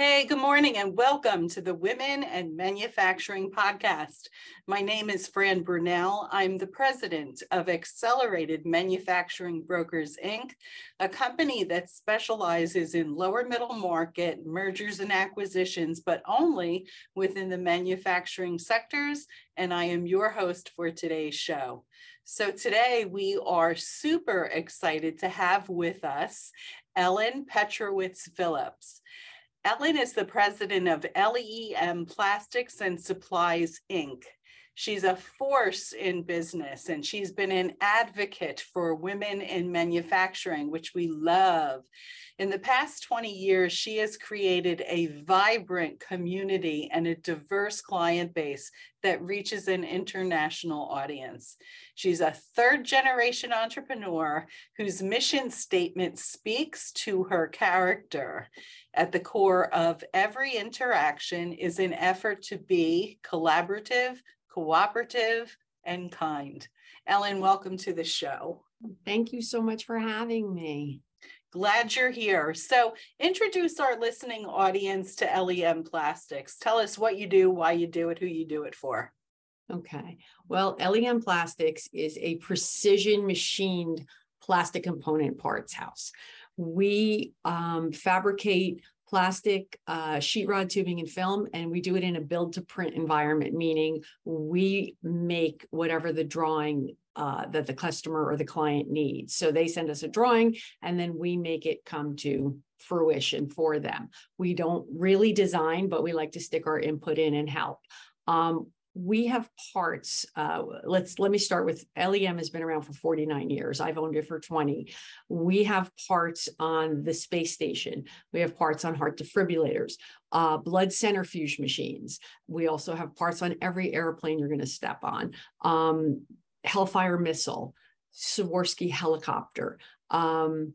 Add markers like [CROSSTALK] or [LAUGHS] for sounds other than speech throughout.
Hey, good morning and welcome to the Women and Manufacturing Podcast. My name is Fran Brunell. I'm the president of Accelerated Manufacturing Brokers, Inc., a company that specializes in lower middle market mergers and acquisitions, but only within the manufacturing sectors. And I am your host for today's show. So today we are super excited to have with us Ellen Pietrowitz Phillips. Ellen is the president of LEM Plastics and Supplies, Inc. She's a force in business and she's been an advocate for women in manufacturing, which we love. In the past 20 years, she has created a vibrant community and a diverse client base that reaches an international audience. She's a third generation entrepreneur whose mission statement speaks to her character. At the core of every interaction is an effort to be collaborative, cooperative, and kind. Ellen, welcome to the show. Thank you so much for having me. Glad you're here. So, introduce our listening audience to LEM Plastics. Tell us what you do, why you do it, who you do it for. Okay. Well, LEM Plastics is a precision machined plastic component parts house. We um, fabricate plastic uh, sheet rod tubing and film, and we do it in a build to print environment, meaning we make whatever the drawing uh, that the customer or the client needs. So they send us a drawing and then we make it come to fruition for them. We don't really design, but we like to stick our input in and help. Um, we have parts. Uh, let's let me start with LEM has been around for 49 years. I've owned it for 20. We have parts on the space station. We have parts on heart defibrillators, uh, blood centrifuge machines. We also have parts on every airplane you're going to step on. Um, Hellfire missile, Sikorsky helicopter. Um,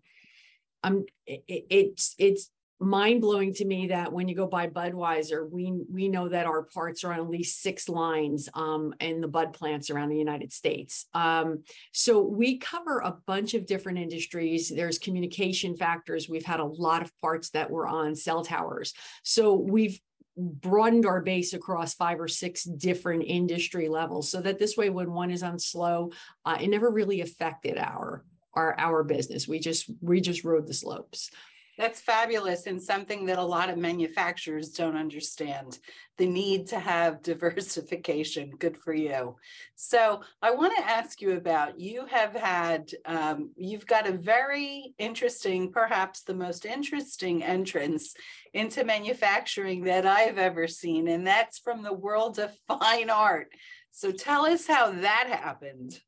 it, it's it's mind blowing to me that when you go buy Budweiser, we we know that our parts are on at least six lines um, in the Bud plants around the United States. Um, so we cover a bunch of different industries. There's communication factors. We've had a lot of parts that were on cell towers. So we've broadened our base across five or six different industry levels so that this way when one is on slow uh, it never really affected our our our business we just we just rode the slopes that's fabulous and something that a lot of manufacturers don't understand the need to have [LAUGHS] diversification. Good for you. So, I want to ask you about you have had, um, you've got a very interesting, perhaps the most interesting entrance into manufacturing that I've ever seen, and that's from the world of [LAUGHS] fine art. So, tell us how that happened.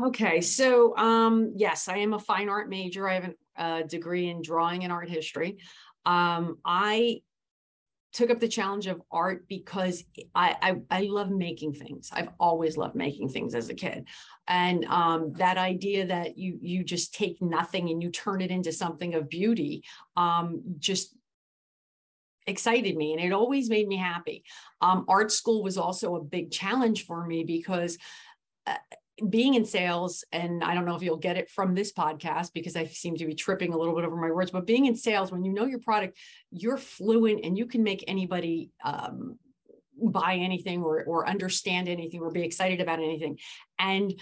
Okay, so um, yes, I am a fine art major. I have an a degree in drawing and art history. Um, I took up the challenge of art because I, I, I love making things. I've always loved making things as a kid, and um, that idea that you you just take nothing and you turn it into something of beauty um, just excited me and it always made me happy. Um, art school was also a big challenge for me because uh, being in sales, and I don't know if you'll get it from this podcast because I seem to be tripping a little bit over my words, but being in sales, when you know your product, you're fluent and you can make anybody um, buy anything or, or understand anything or be excited about anything. And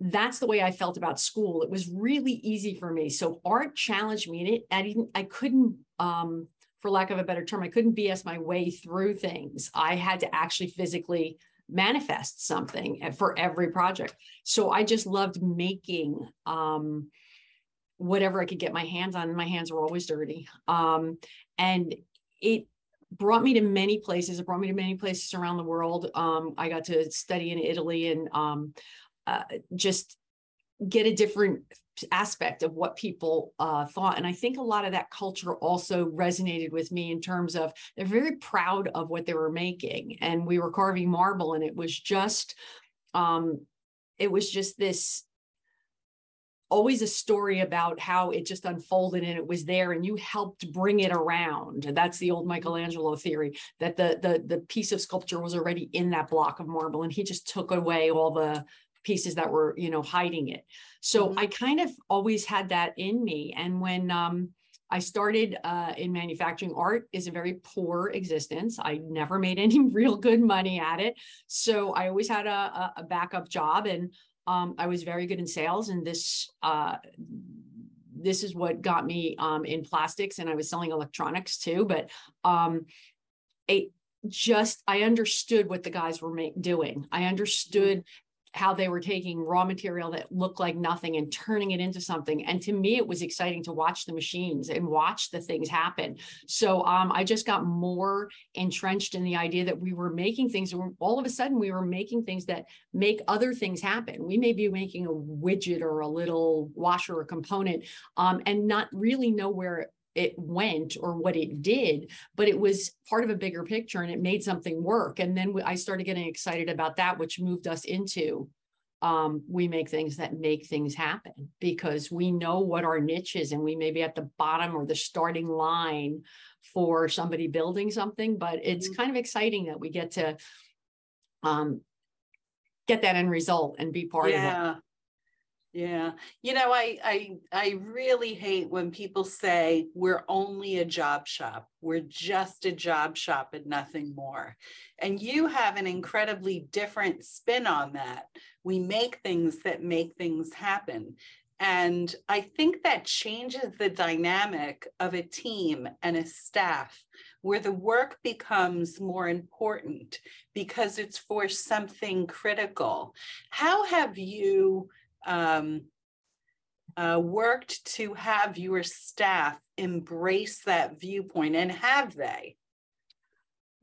that's the way I felt about school. It was really easy for me. So art challenged me and it, I didn't, I couldn't, um, for lack of a better term, I couldn't BS my way through things. I had to actually physically manifest something for every project. So I just loved making um, whatever I could get my hands on. My hands were always dirty. Um, and it brought me to many places. It brought me to many places around the world. Um, I got to study in Italy and um, uh, just get a different aspect of what people uh, thought. And I think a lot of that culture also resonated with me in terms of they're very proud of what they were making. And we were carving marble, and it was just, um, it was just this always a story about how it just unfolded and it was there and you helped bring it around that's the old michelangelo theory that the the the piece of sculpture was already in that block of marble and he just took away all the pieces that were you know hiding it so mm-hmm. i kind of always had that in me and when um I started uh, in manufacturing. Art is a very poor existence. I never made any [LAUGHS] real good money at it. So I always had a, a backup job and um, I was very good in sales. And this, uh, this is what got me um, in plastics and I was selling electronics too. But um, it just, I understood what the guys were make, doing. I understood how they were taking raw material that looked like nothing and turning it into something. And to me, it was exciting to watch the machines and watch the things happen. So um, I just got more entrenched in the idea that we were making things. All of a sudden, we were making things that make other things happen. We may be making a widget or a little washer or component um, and not really know where it went or what it did, but it was part of a bigger picture and it made something work. And then I started getting excited about that, which moved us into um, we make things that make things happen because we know what our niche is and we may be at the bottom or the starting line for somebody building something, but it's mm-hmm. kind of exciting that we get to um, get that end result and be part yeah. of it. Yeah. You know, I I I really hate when people say we're only a job shop. We're just a job shop and nothing more. And you have an incredibly different spin on that. We make things that make things happen. And I think that changes the dynamic of a team and a staff where the work becomes more important because it's for something critical. How have you um, uh, worked to have your staff embrace that viewpoint and have they?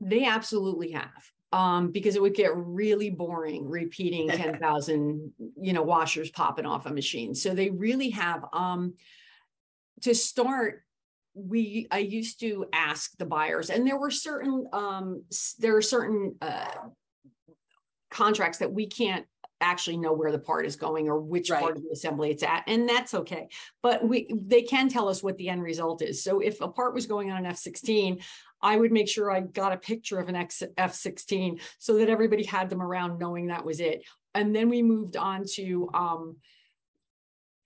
They absolutely have um, because it would get really boring repeating [LAUGHS] 10,000 you know washers popping off a machine. So they really have um, to start we i used to ask the buyers and there were certain um, there are certain uh, contracts that we can't actually know where the part is going or which right. part of the assembly it's at and that's okay. But we they can tell us what the end result is. So if a part was going on an f-16 i would make sure i got a picture of an f-16 so that everybody had them around knowing that was it. And then we moved on to um,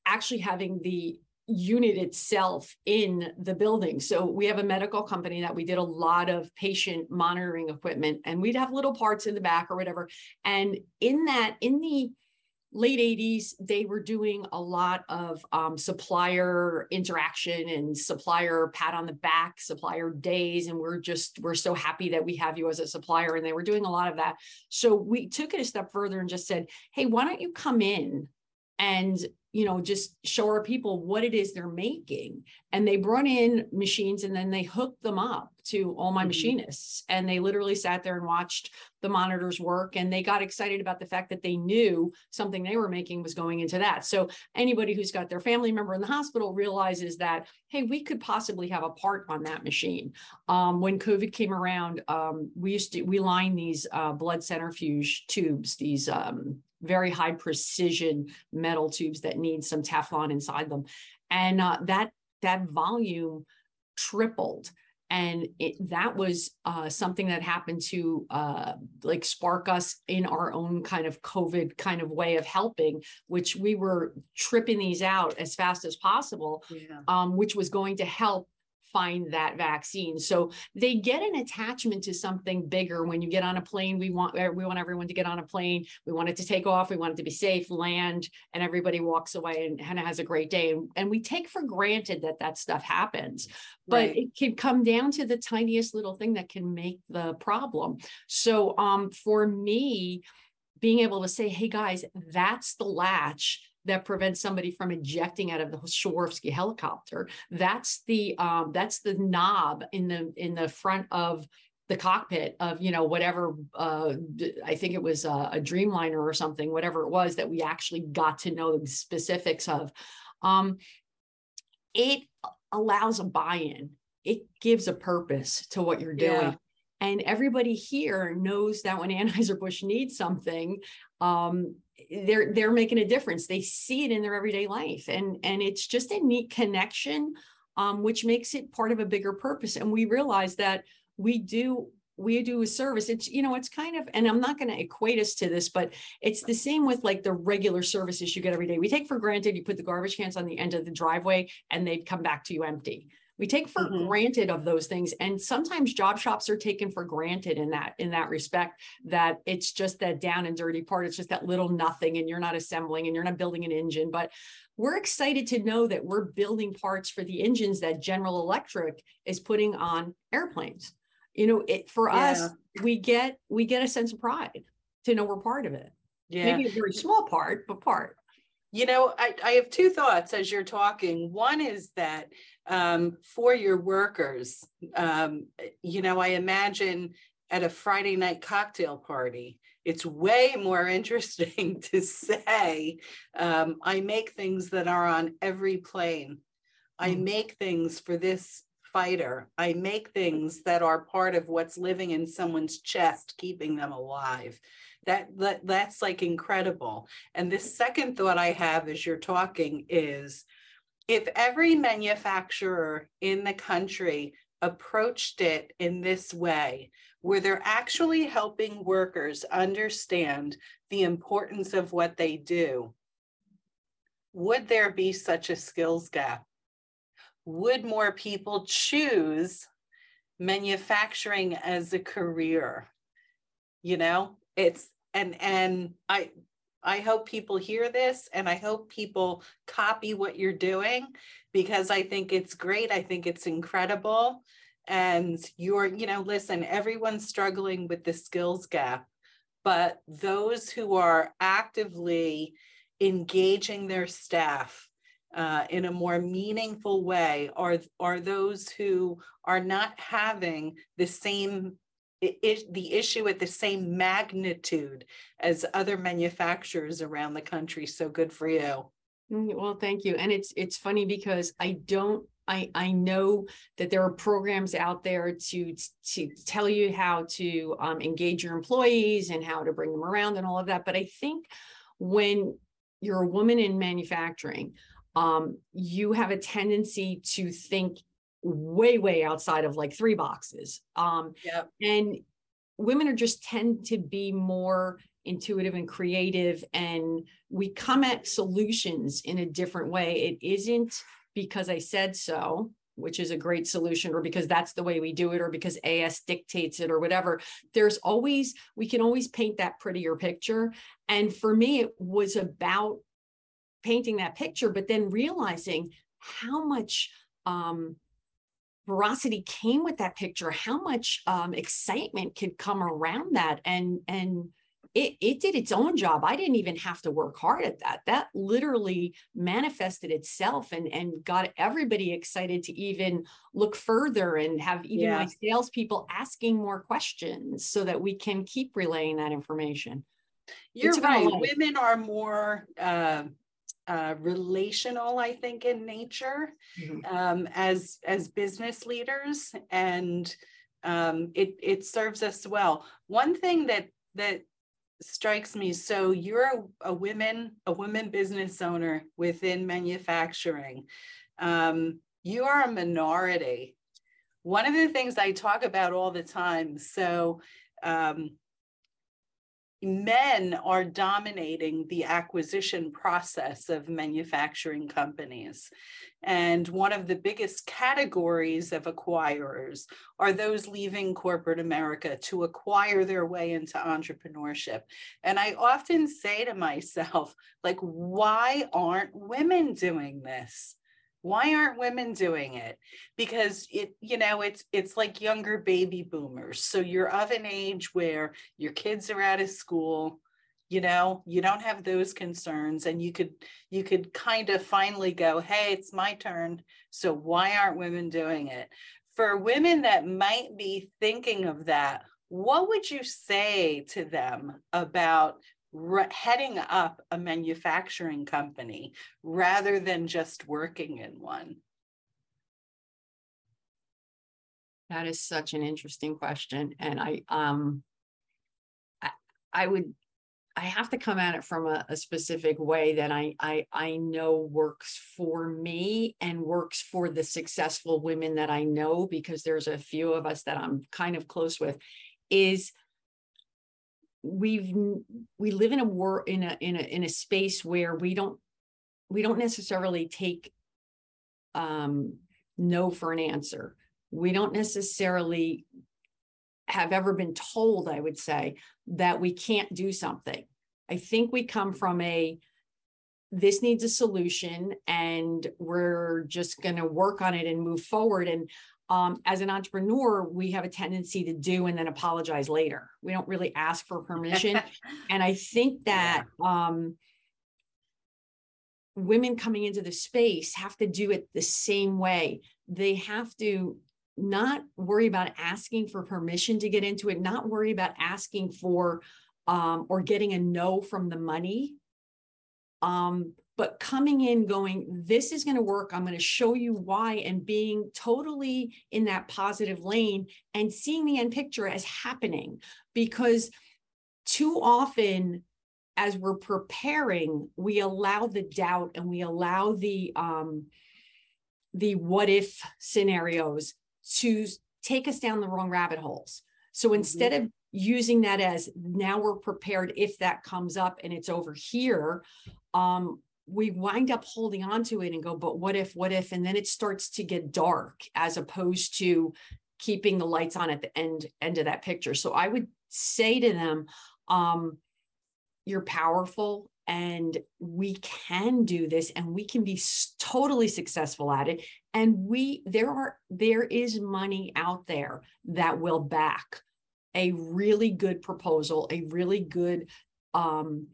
actually having the unit itself in the building. So we have a medical company that we did a lot of patient monitoring equipment and we'd have little parts in the back or whatever. And in that, in the late 80s, they were doing a lot of um, supplier interaction and supplier pat on the back, supplier days. And we're just, we're so happy that we have you as a supplier. And they were doing a lot of that. So we took it a step further and just said, hey, why don't you come in and you know, just show our people what it is they're making. And they brought in machines and then they hooked them up to all my mm-hmm. machinists. And they literally sat there and watched the monitors work. And they got excited about the fact that they knew something they were making was going into that. So anybody who's got their family member in the hospital realizes that, hey, we could possibly have a part on that machine. Um, when COVID came around, um, we used to, we line these uh, blood centrifuge tubes, these um, very high precision metal tubes that need some Teflon inside them. And uh, that, that volume tripled. And it, that was uh, something that happened to uh, like spark us in our own kind of COVID kind of way of helping, which we were tripping these out as fast as possible, yeah. um, which was going to help find that vaccine. So they get an attachment to something bigger when you get on a plane. We want we want everyone to get on a plane. We want it to take off. We want it to be safe, land, and everybody walks away and, and has a great day. And, and we take for granted that that stuff happens, but right. it can come down to the tiniest little thing that can make the problem. So um, for me, being able to say, hey guys, that's the latch that prevents somebody from ejecting out of the Sikorsky helicopter. That's the um, that's the knob in the in the front of the cockpit of you know whatever uh, I think it was a, a, Dreamliner or something, whatever it was that we actually got to know the specifics of. Um, it allows a buy-in. It gives a purpose to what you're doing. Yeah. And everybody here knows that when [LAUGHS] Anheuser-Busch needs something, um, they're they're making a difference. They see it in their everyday life. And and it's just a neat connection um, which makes it part of a bigger purpose. And we realize that we do we do a service. It's you know it's kind of and i'm not going to equate us to this but it's the same with like the regular services you get every day. We take for granted you put the garbage cans on the end of the driveway and they come back to you empty we take for mm-hmm. granted of those things and sometimes job shops are taken for granted in that in that respect that it's just that down and dirty part it's just that little nothing and you're not assembling and you're not building an engine but we're excited to know that we're building parts for the engines that general electric is putting on airplanes you know it for yeah. us we get we get a sense of pride to know we're part of it yeah maybe a very small part but part you know, I, I have two thoughts as you're talking. One is that um, for your workers, um, you know, I imagine at a Friday night cocktail party, it's way more [LAUGHS] interesting to say, um, I make things that are on every plane. I mm. make things for this fighter. I make things that are part of what's living in someone's chest, keeping them alive that, that that's like incredible. And this second thought i have as you're talking is if every manufacturer in the country approached it in this way where they're actually helping workers understand the importance of what they do would there be such a skills gap? Would more people choose manufacturing as a career? You know it's and and i i hope people hear this and i hope people copy what you're doing because i think it's great i think it's incredible and you're you know listen everyone's struggling with the skills gap but those who are actively engaging their staff uh, in a more meaningful way are are those who are not having the same the issue at the same magnitude as other manufacturers around the country. So good for you. Mm, well, thank you. And it's it's funny because I don't I, I know that there are programs out there to to tell you how to um, engage your employees and how to bring them around and all of that. But I think when you're a woman in manufacturing, um, you have a tendency to think way way outside of like three boxes um yep. and women are just tend to be more intuitive and creative and we come at solutions in a different way it isn't because i said so which is a great solution or because that's the way we do it or because as dictates it or whatever there's always we can always paint that prettier picture and for me it was about painting that picture but then realizing how much um veracity came with that picture, how much um, excitement could come around that. And, and it, it did its own job. I didn't even have to work hard at that. That literally manifested itself and, and got everybody excited to even look further and have even yeah. my salespeople asking more questions so that we can keep relaying that information. You're right. Women are more uh, uh, relational, I think, in nature mm-hmm. um, as as business leaders, and um, it it serves us well. One thing that that strikes me so you're a, a woman a woman business owner within manufacturing um, you are a minority one of the things i talk about all the time so um, men are dominating the acquisition process of manufacturing companies. And one of the biggest categories of acquirers are those leaving corporate America to acquire their way into entrepreneurship. And I often say to myself, like, why aren't women doing this? Why aren't women doing it? Because it you know it's it's like younger baby boomers. So you're of an age where your kids are out of school you know you don't have those concerns and you could you could kind of finally go hey it's my turn. So why aren't women doing it? For women that might be thinking of that what would you say to them about heading up a manufacturing company rather than just working in one? That is such an interesting question. And I um I, I would I have to come at it from a, a, specific way that I, I I know works for me and works for the successful women that I know because there's a few of us that I'm kind of close with is we've we live in a war in a in a in a space where we don't we don't necessarily take um no for an answer. We don't necessarily have ever been told, I would say, that we can't do something. I think we come from a this needs a solution and we're just going to work on it and move forward. And um, as an entrepreneur, we have a tendency to do and then apologize later. We don't really ask for permission. [LAUGHS] and I think that um, women coming into the space have to do it the same way. They have to not worry about asking for permission to get into it, not worry about asking for um, or getting a no from the money. Um, but coming in going, this is going to work. I'm going to show you why, and being totally in that positive lane and seeing the end picture as happening. Because too often, as we're preparing, we allow the doubt and we allow the um, the what if scenarios to take us down the wrong rabbit holes. So mm-hmm. instead mm-hmm. of using that as now we're prepared if that comes up and it's over here, um, we wind up holding on to it and go, but what if, what if? And then it starts to get dark as opposed to keeping the lights on at the end end of that picture. So I would say to them, um, you're powerful and we can do this and we can be totally successful at it and we there are there is money out there that will back a really good proposal a really good um,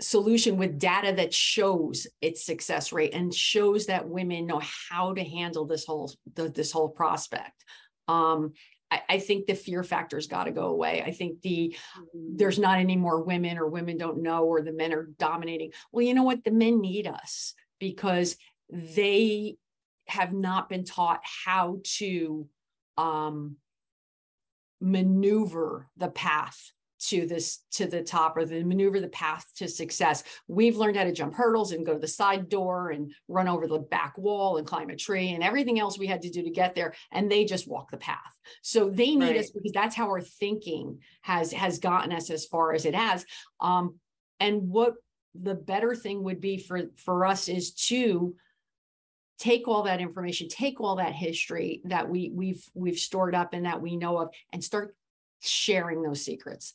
solution with data that shows its success rate and shows that women know how to handle this whole the, this whole prospect um, I, I think the fear factor's got to go away. I think the mm-hmm. there's not any more women or women don't know or the men are dominating. Well, you know what? The men need us because they have not been taught how to um, maneuver the path to this to the top or the maneuver the path to success. We've learned how to jump hurdles and go to the side door and run over the back wall and climb a tree and everything else we had to do to get there and they just walk the path. So they need right. us because that's how our thinking has has gotten us as far as it has. Um and what the better thing would be for for us is to take all that information take all that history that we we've we've stored up and that we know of and start sharing those secrets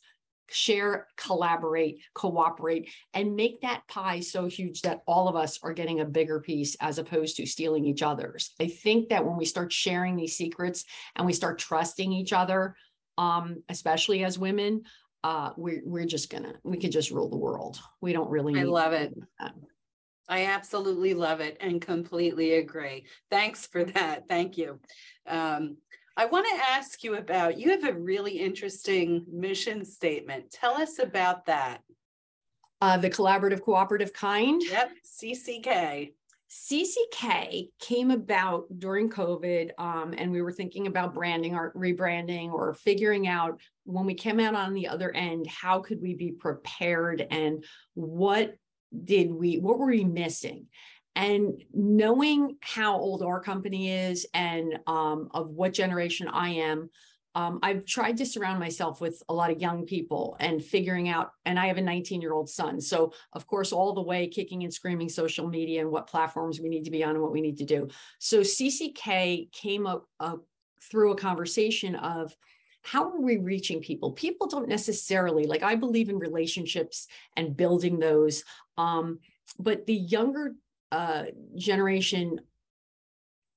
share, collaborate, cooperate, and make that pie so huge that all of us are getting a bigger piece as opposed to stealing each other's. I think that when we start sharing these secrets and we start trusting each other, um, especially as women, uh, we're we're just gonna we could just rule the world. We don't really. I love it. I absolutely love it and completely agree. Thanks for that. Thank you. Um, I want to ask you about you have a really interesting mission statement. Tell us about that. Uh, the collaborative cooperative kind. Yep, CCK. CCK came about during COVID, um, and we were thinking about branding or rebranding or figuring out when we came out on the other end, how could we be prepared and what did we, what were we missing? And knowing how old our company is and um, of what generation I am, um, I've tried to surround myself with a lot of young people and figuring out, and I have a 19 year old son. So, of course, all the way kicking and screaming social media and what platforms we need to be on and what we need to do. So, CCK came up, through a conversation of, how are we reaching people people don't necessarily like i believe in relationships and building those um, but the younger uh, generation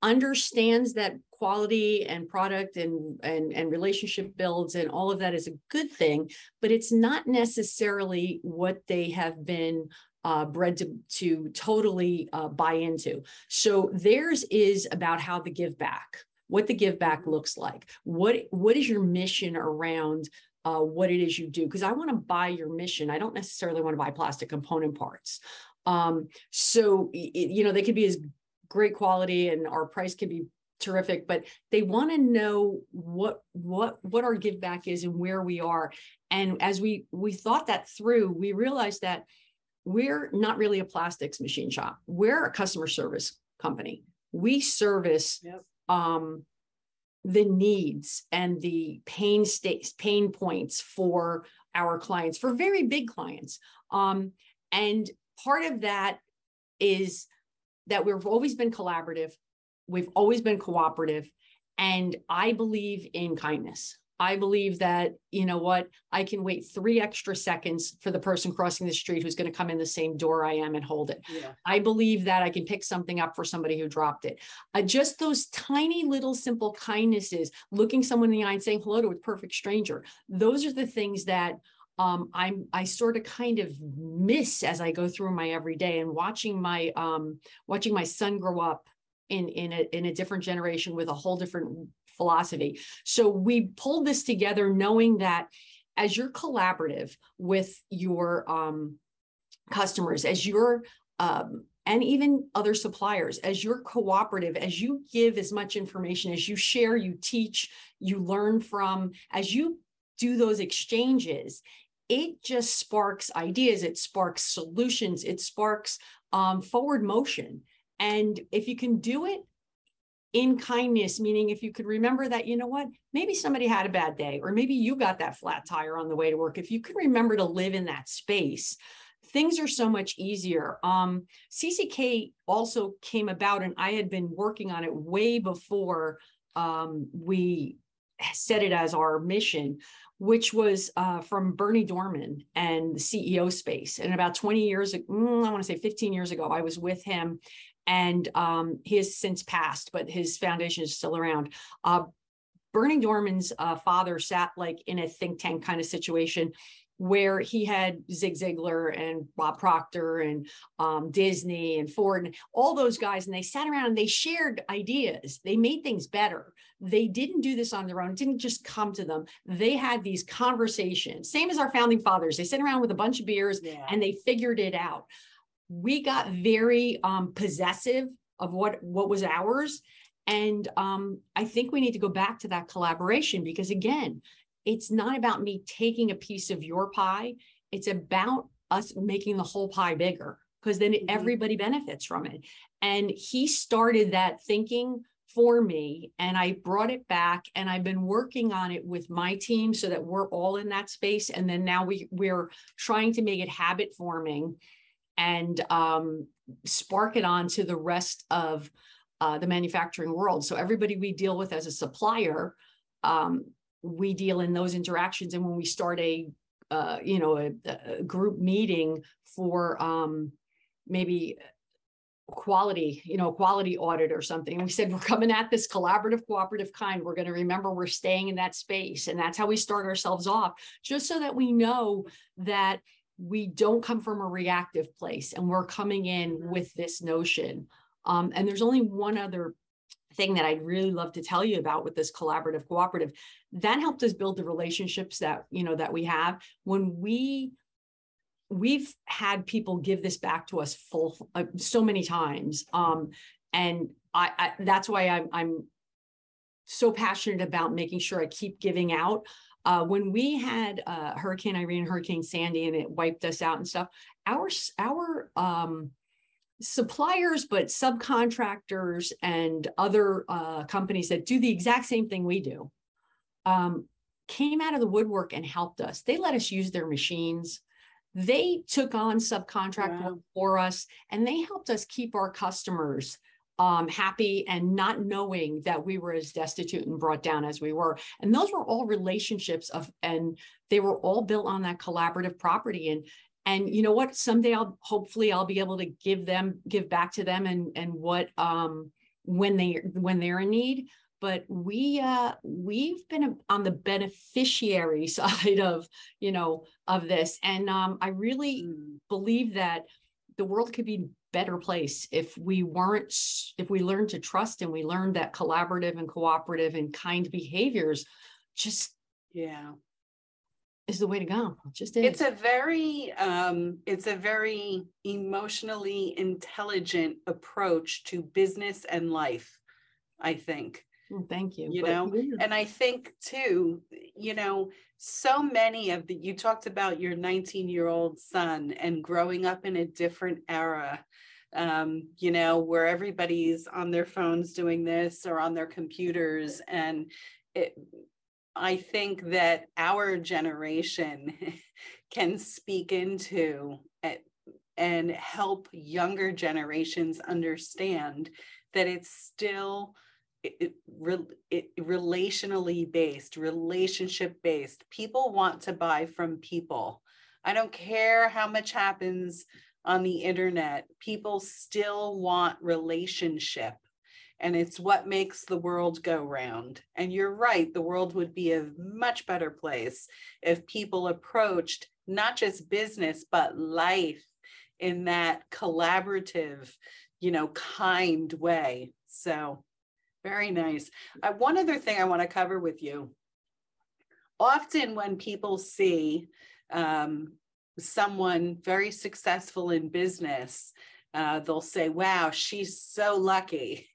understands that quality and product and, and and relationship builds and all of that is a good thing but it's not necessarily what they have been uh, bred to to totally uh, buy into. So theirs is about how the give back what the give back looks like. What what is your mission around uh, what it is you do? Because i want to buy your mission. I don't necessarily want to buy plastic component parts um, so, it, you know, they could be as great quality and our price could be terrific, but they want to know what, what, what our give back is and where we are. And as we, we thought that through, we realized that we're not really a plastics machine shop. We're a customer service company. We service, yep. um, the needs and the pain states pain points for our clients for very big clients um, and part of that is that we've always been collaborative we've always been cooperative and I believe in kindness. I believe that, you know what, I can wait three extra seconds for the person crossing the street who's going to come in the same door I am and hold it. Yeah. I believe that I can pick something up for somebody who dropped it. Uh, just those tiny little simple kindnesses, looking someone in the eye and saying hello to a perfect stranger. Those are the things that um, I'm I sort of kind of miss as I go through my everyday and watching my um, watching my son grow up in in a in a different generation with a whole different philosophy. So we pulled this together knowing that as you're collaborative with your um, customers, as you're um, and even other suppliers, as you're cooperative, as you give as much information as you share, you teach, you learn from, as you do those exchanges, it just sparks ideas, it sparks solutions, it sparks um, forward motion. And if you can do it in kindness, meaning if you could remember that, you know what, maybe somebody had a bad day, or maybe you got that flat tire on the way to work. If you can remember to live in that space, things are so much easier. Um, CCK also came about, and I had been working on it way before um, we set it as our mission, which was uh, from Berny Dohrmann and the CEO space. And about 20 years, mm, I want to say 15 years ago, I was with him and um, he has since passed, but his foundation is still around. Uh, Berny Dohrmann's uh, father sat like in a think tank kind of situation where he had Zig Ziglar and Bob Proctor and um, Disney and Ford and all those guys, and they sat around and they shared ideas. They made things better. They didn't do this on their own. It didn't just come to them. They had these conversations, same as our founding fathers. They sat around with a bunch of beers yeah. and they figured it out we got very um, possessive of what what was ours and um, i think we need to go back to that collaboration because again it's not about me taking a piece of your pie it's about us making the whole pie bigger because then mm-hmm. everybody benefits from it and he started that thinking for me and I brought it back and I've been working on it with my team so that we're all in that space and then now we we're trying to make it habit forming and um, spark it on to the rest of uh, the manufacturing world. So everybody we deal with as a supplier, um, we deal in those interactions. And when we start a, uh, you know, a, a, group meeting for um, maybe quality, you know, quality audit or something. We said, we're coming at this collaborative, cooperative kind. We're going to remember we're staying in that space. And that's how we start ourselves off, just so that we know that we don't come from a reactive place and we're coming in with this notion. Um, and there's only one other thing that I'd really love to tell you about with this collaborative cooperative that helped us build the relationships that you know that we have. When we we've had people give this back to us full uh, so many times um, and I, I that's why I'm, I'm so passionate about making sure I keep giving out. Uh, when we had uh, Hurricane Irene, Hurricane Sandy, and it wiped us out and stuff, our our um, suppliers, but subcontractors and other uh, companies that do the exact same thing we do, um, came out of the woodwork and helped us. They let us use their machines. They took on subcontract wow. work for us, and they helped us keep our customers um, happy and not knowing that we were as destitute and brought down as we were. And those were all relationships of, and they were all built on that collaborative property. And and you know what? Someday I'll hopefully I'll be able to give them, give back to them, and and what um, when they when they're in need. But we uh, we've been on the beneficiary [LAUGHS] side of you know of this, and um, I really mm. believe that the world could be better place if we weren't if we learned to trust and we learned that collaborative and cooperative and kind behaviors just yeah is the way to go it just is. it's a very um it's a very emotionally intelligent approach to business and life i think well, thank you you but, know yeah. and i think too you know so many of the you talked about your 19 year old son and growing up in a different era um, you know where everybody's on their phones doing this or on their computers and it i think that our generation [LAUGHS] can speak into it and help younger generations understand that it's still it, it, relationally based, relationship based. People want to buy from people. I don't care how much happens on the internet, people still want relationship. And it's what makes the world go round. And you're right, the world would be a much better place if people approached not just business, but life in that collaborative, you know, kind way. So, very nice. Uh, one other thing I want to cover with you. Often, when people see um, someone very successful in business, uh, they'll say, Wow, she's so lucky.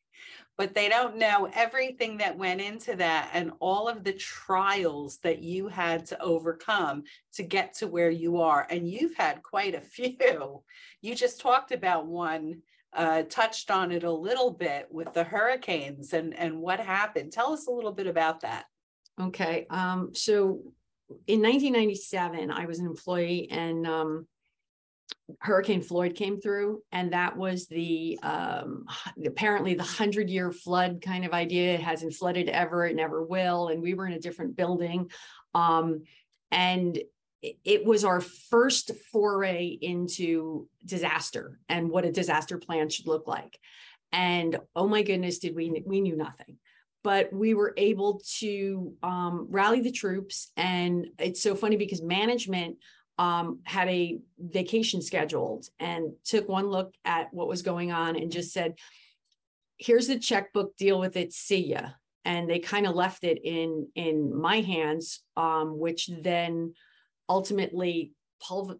But they don't know everything that went into that and all of the trials that you had to overcome to get to where you are. And you've had quite a few. [LAUGHS] You just talked about one, uh, touched on it a little bit with the hurricanes and, and what happened. Tell us a little bit about that. Okay. Um, so in 1997, I was an employee and um, Hurricane Floyd came through, and that was the um, apparently the hundred year flood kind of idea. It hasn't flooded ever, it never will. And we were in a different building. Um, and it was our first foray into disaster and what a disaster plan should look like. And oh my goodness, did we we knew nothing but we were able to um, rally the troops. And it's so funny because management um, had a vacation scheduled and took one look at what was going on and just said, here's the checkbook, deal with it, see ya. And they kind of left it in in my hands, um, which then ultimately,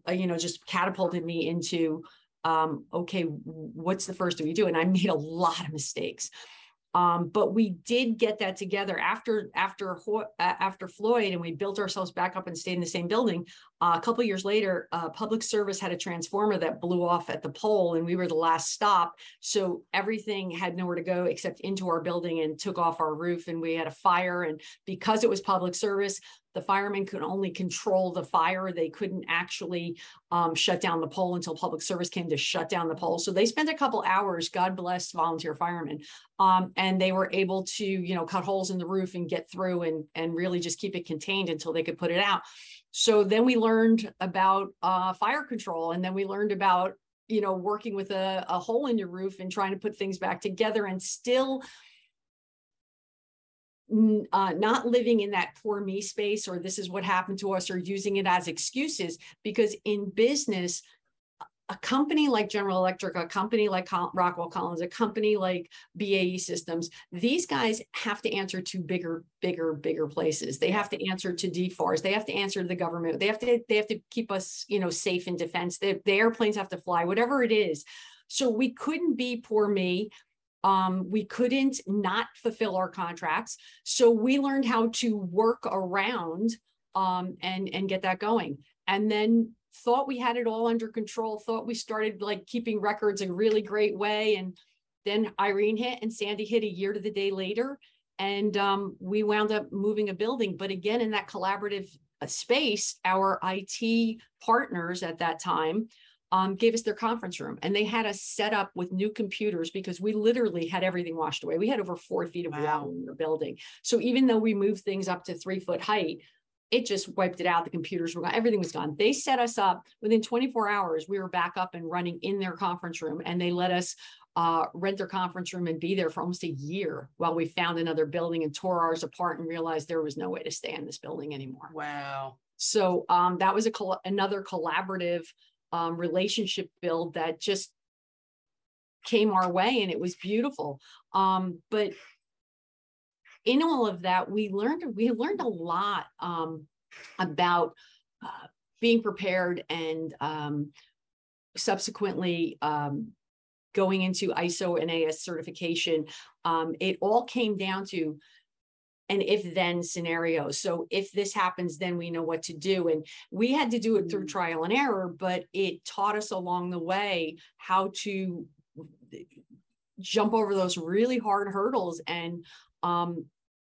you know, just catapulted me into, um, okay, what's the first thing we do? And I made a lot of mistakes. Um, but we did get that together after after after Floyd, and we built ourselves back up and stayed in the same building. Uh, a couple years later, uh, public service had a transformer that blew off at the pole, and we were the last stop. So everything had nowhere to go except into our building and took off our roof, and we had a fire. And because it was public service, the firemen could only control the fire. They couldn't actually um, shut down the pole until public service came to shut down the pole. So they spent a couple hours, God bless volunteer firemen, um, and they were able to, you know, cut holes in the roof and get through and, and really just keep it contained until they could put it out. So then we learned about uh, fire control and then we learned about, you know, working with a, a hole in your roof and trying to put things back together and still uh, not living in that poor me space or this is what happened to us or using it as excuses because in business a company like General Electric, a company like Rockwell Collins, a company like BAE Systems, these guys have to answer to bigger, bigger, bigger places. They have to answer to DFARS. They have to answer to the government. They have to, they have to keep us, you know, safe in defense. The, the airplanes have to fly, whatever it is. So we couldn't be poor me. Um, we couldn't not fulfill our contracts. So we learned how to work around um, and, and get that going. And then thought we had it all under control, thought we started like keeping records a really great way. And then Irene hit and Sandy hit a year to the day later. And um, we wound up moving a building. But again, in that collaborative uh, space, our IT partners at that time um, gave us their conference room and they had us set up with new computers because we literally had everything washed away. We had over four feet of wow. wall in the building. So even though we moved things up to three foot height, it just wiped it out. The computers were gone, everything was gone. They set us up within 24 hours. We were back up and running in their conference room, and they let us uh, rent their conference room and be there for almost a year while we found another building and tore ours apart and realized there was no way to stay in this building anymore. Wow. So um, that was a col- another collaborative um, relationship build that just came our way and it was beautiful. Um, but in all of that, we learned we learned a lot um, about uh, being prepared and um, subsequently um, going into ISO and AS certification. Um, it all came down to an if then scenario. So if this happens, then we know what to do. And we had to do it through mm. trial and error, but it taught us along the way how to jump over those really hard hurdles and um,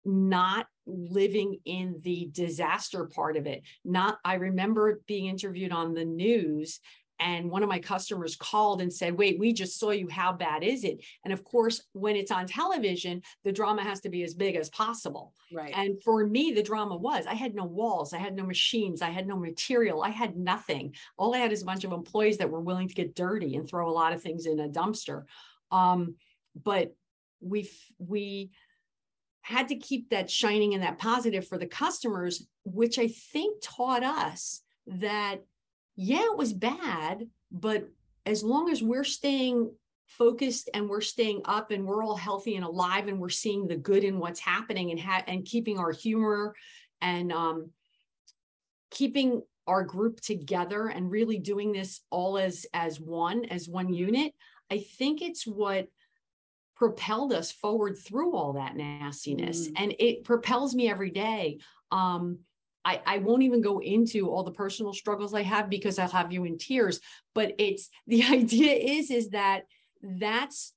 not living in the disaster part of it. Not, I remember being interviewed on the news and one of my customers called and said, Wait, we just saw you. How bad is it? And of course, when it's on television, the drama has to be as big as possible. Right. And for me, the drama was I had no walls, I had no machines, I had no material, I had nothing. All I had is a bunch of employees that were willing to get dirty and throw a lot of things in a dumpster. Um, but we we had to keep that shining and that positive for the customers, which I think taught us that yeah, it was bad, but as long as we're staying focused and we're staying up and we're all healthy and alive and we're seeing the good in what's happening and ha- and keeping our humor and um, keeping our group together and really doing this all as as one as one unit i think it's what propelled us forward through all that nastiness mm. and it propels me every day um I, I won't even go into all the personal struggles I have because I'll have you in tears. But it's [LAUGHS] the idea is is that that's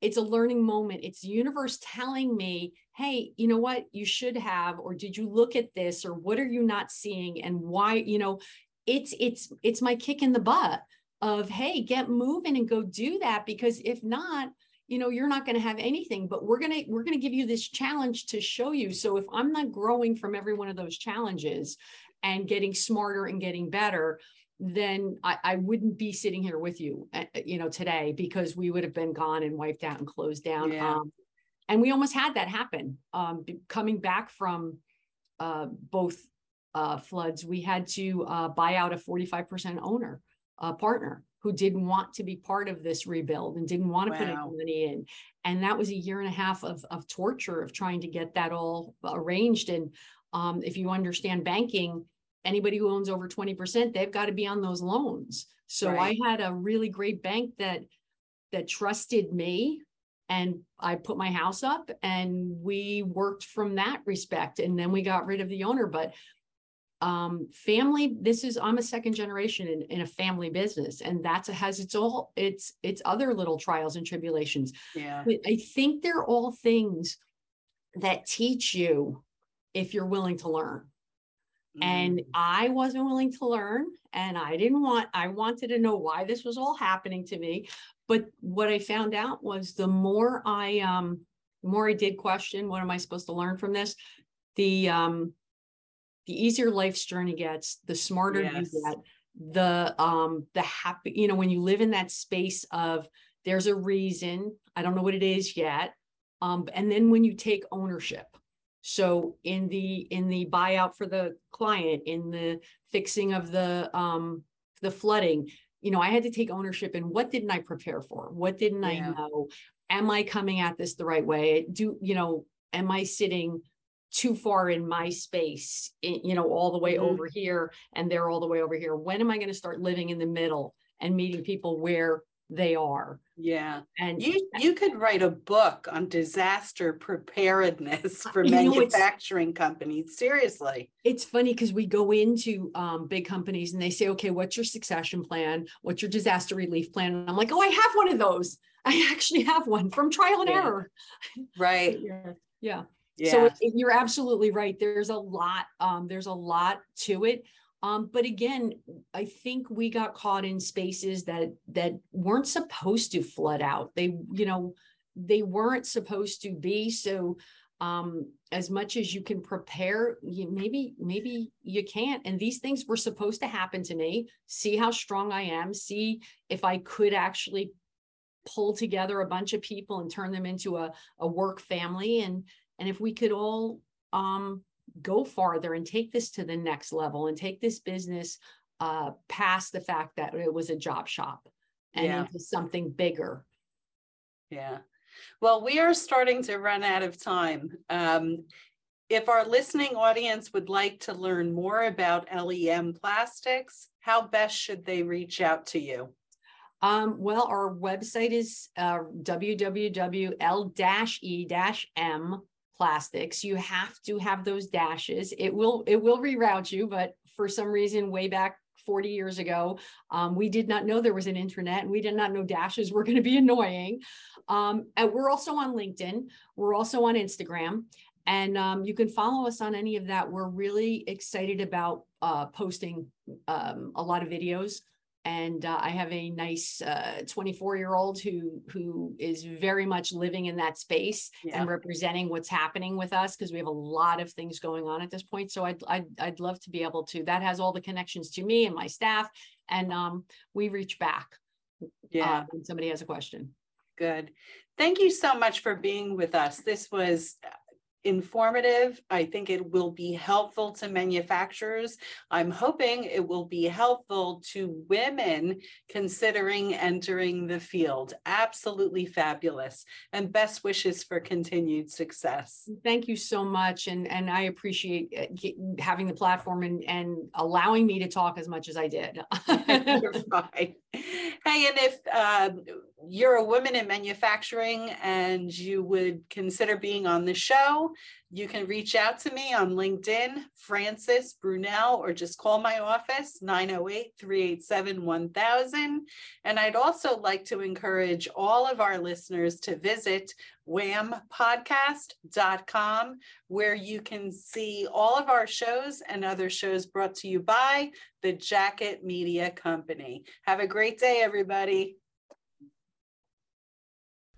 it's a learning moment. It's the universe telling me, hey, you know what, you should have, or did you look at this, or what are you not seeing, and why? You know, it's it's it's my kick in the butt of hey, get moving and go do that because if not, you know you're not going to have anything but we're going to we're going to give you this challenge to show you. So if i'm not growing from every one of those challenges and getting smarter and getting better then I, I wouldn't be sitting here with you uh, uh, you know today because we would have been gone and wiped out and closed down. Yeah. um, and we almost had that happen um, coming back from uh, both uh, floods we had to uh, buy out a 45% owner uh, partner who didn't want to be part of this rebuild and didn't want to wow. put any money in. And that was a year and a half of, of torture of trying to get that all arranged. And um, if you understand banking, anybody who owns over 20%, they've got to be on those loans. So right. I had a really great bank that that trusted me and I put my house up and we worked from that respect. And then we got rid of the owner. But um, family this is i'm a second generation in, in a family business and that's has its all its its other little trials and tribulations. Yeah. But i think they're all things that teach you if you're willing to learn. Mm. and i wasn't willing to learn and i didn't want i wanted to know why this was all happening to me. But what i found out was the more i um the more i did question what am i supposed to learn from this? The um the easier life's journey gets, the smarter yes. you get, the um the happy, you know, when you live in that space of there's a reason, I don't know what it is yet. Um, and then when you take ownership. So in the in the buyout for the client, in the fixing of the um the flooding, you know, I had to take ownership and what didn't I prepare for? What didn't yeah. I know? Am I coming at this the right way? Do you know, am I sitting too far in my space, you know, all the way mm-hmm. over here and they're all the way over here. When am I going to start living in the middle and meeting people where they are? Yeah. And you you could write a book on disaster preparedness [LAUGHS] for manufacturing know, companies. Seriously. It's funny because we go into um, big companies and they say, okay, what's your succession plan? What's your disaster relief plan? And I'm like, oh, I have one of those. I actually have one from trial and yeah. error. [LAUGHS] Right. yeah. yeah. Yeah. So it, you're absolutely right. There's a lot. Um, there's a lot to it. Um, but again, I think we got caught in spaces that that weren't supposed to flood out. They, you know, they weren't supposed to be. So um, as much as you can prepare, you maybe maybe you can't. And these things were supposed to happen to me. See how strong I am. See if I could actually pull together a bunch of people and turn them into a, a work family and and if we could all um, go farther and take this to the next level and take this business uh, past the fact that it was a job shop and yeah. into something bigger. Yeah. Well, we are starting to run out of time. Um, if our listening audience would like to learn more about LEM plastics, how best should they reach out to you? Um, well, our website is uh, www.l-e-m plastics. You have to have those dashes. It will it will reroute you but for some reason way back 40 years ago um, we did not know there was an internet and we did not know dashes were going to be [LAUGHS] annoying. Um, and we're also on linkedin. We're also on instagram. And um, you can follow us on any of that. We're really excited about uh, posting um, a lot of videos and uh, I have a nice 24 uh, year old who who is very much living in that space yeah. and representing what's happening with us because we have a lot of things going on at this point. So I'd, I'd I'd love to be able to. That has all the connections to me and my staff, and um, we reach back. Uh, yeah, uh, when somebody has a question. Good. Thank you so much for being with us. This was informative. I think it will be helpful to manufacturers. I'm hoping it will be helpful to women considering entering the field. Absolutely fabulous. And best wishes for continued success. Thank you so much. And, and I appreciate uh, having the platform and, and allowing me to talk as much as I did. [LAUGHS] [LAUGHS] Hey, and if uh, you're a woman in manufacturing and you would consider being on the show, you can reach out to me on LinkedIn, Francis Brunel, or just call my office, 908 387 1000. And I'd also like to encourage all of our listeners to visit whampodcast.com, where you can see all of our shows and other shows brought to you by the Jacket Media Company. Have a great day, everybody.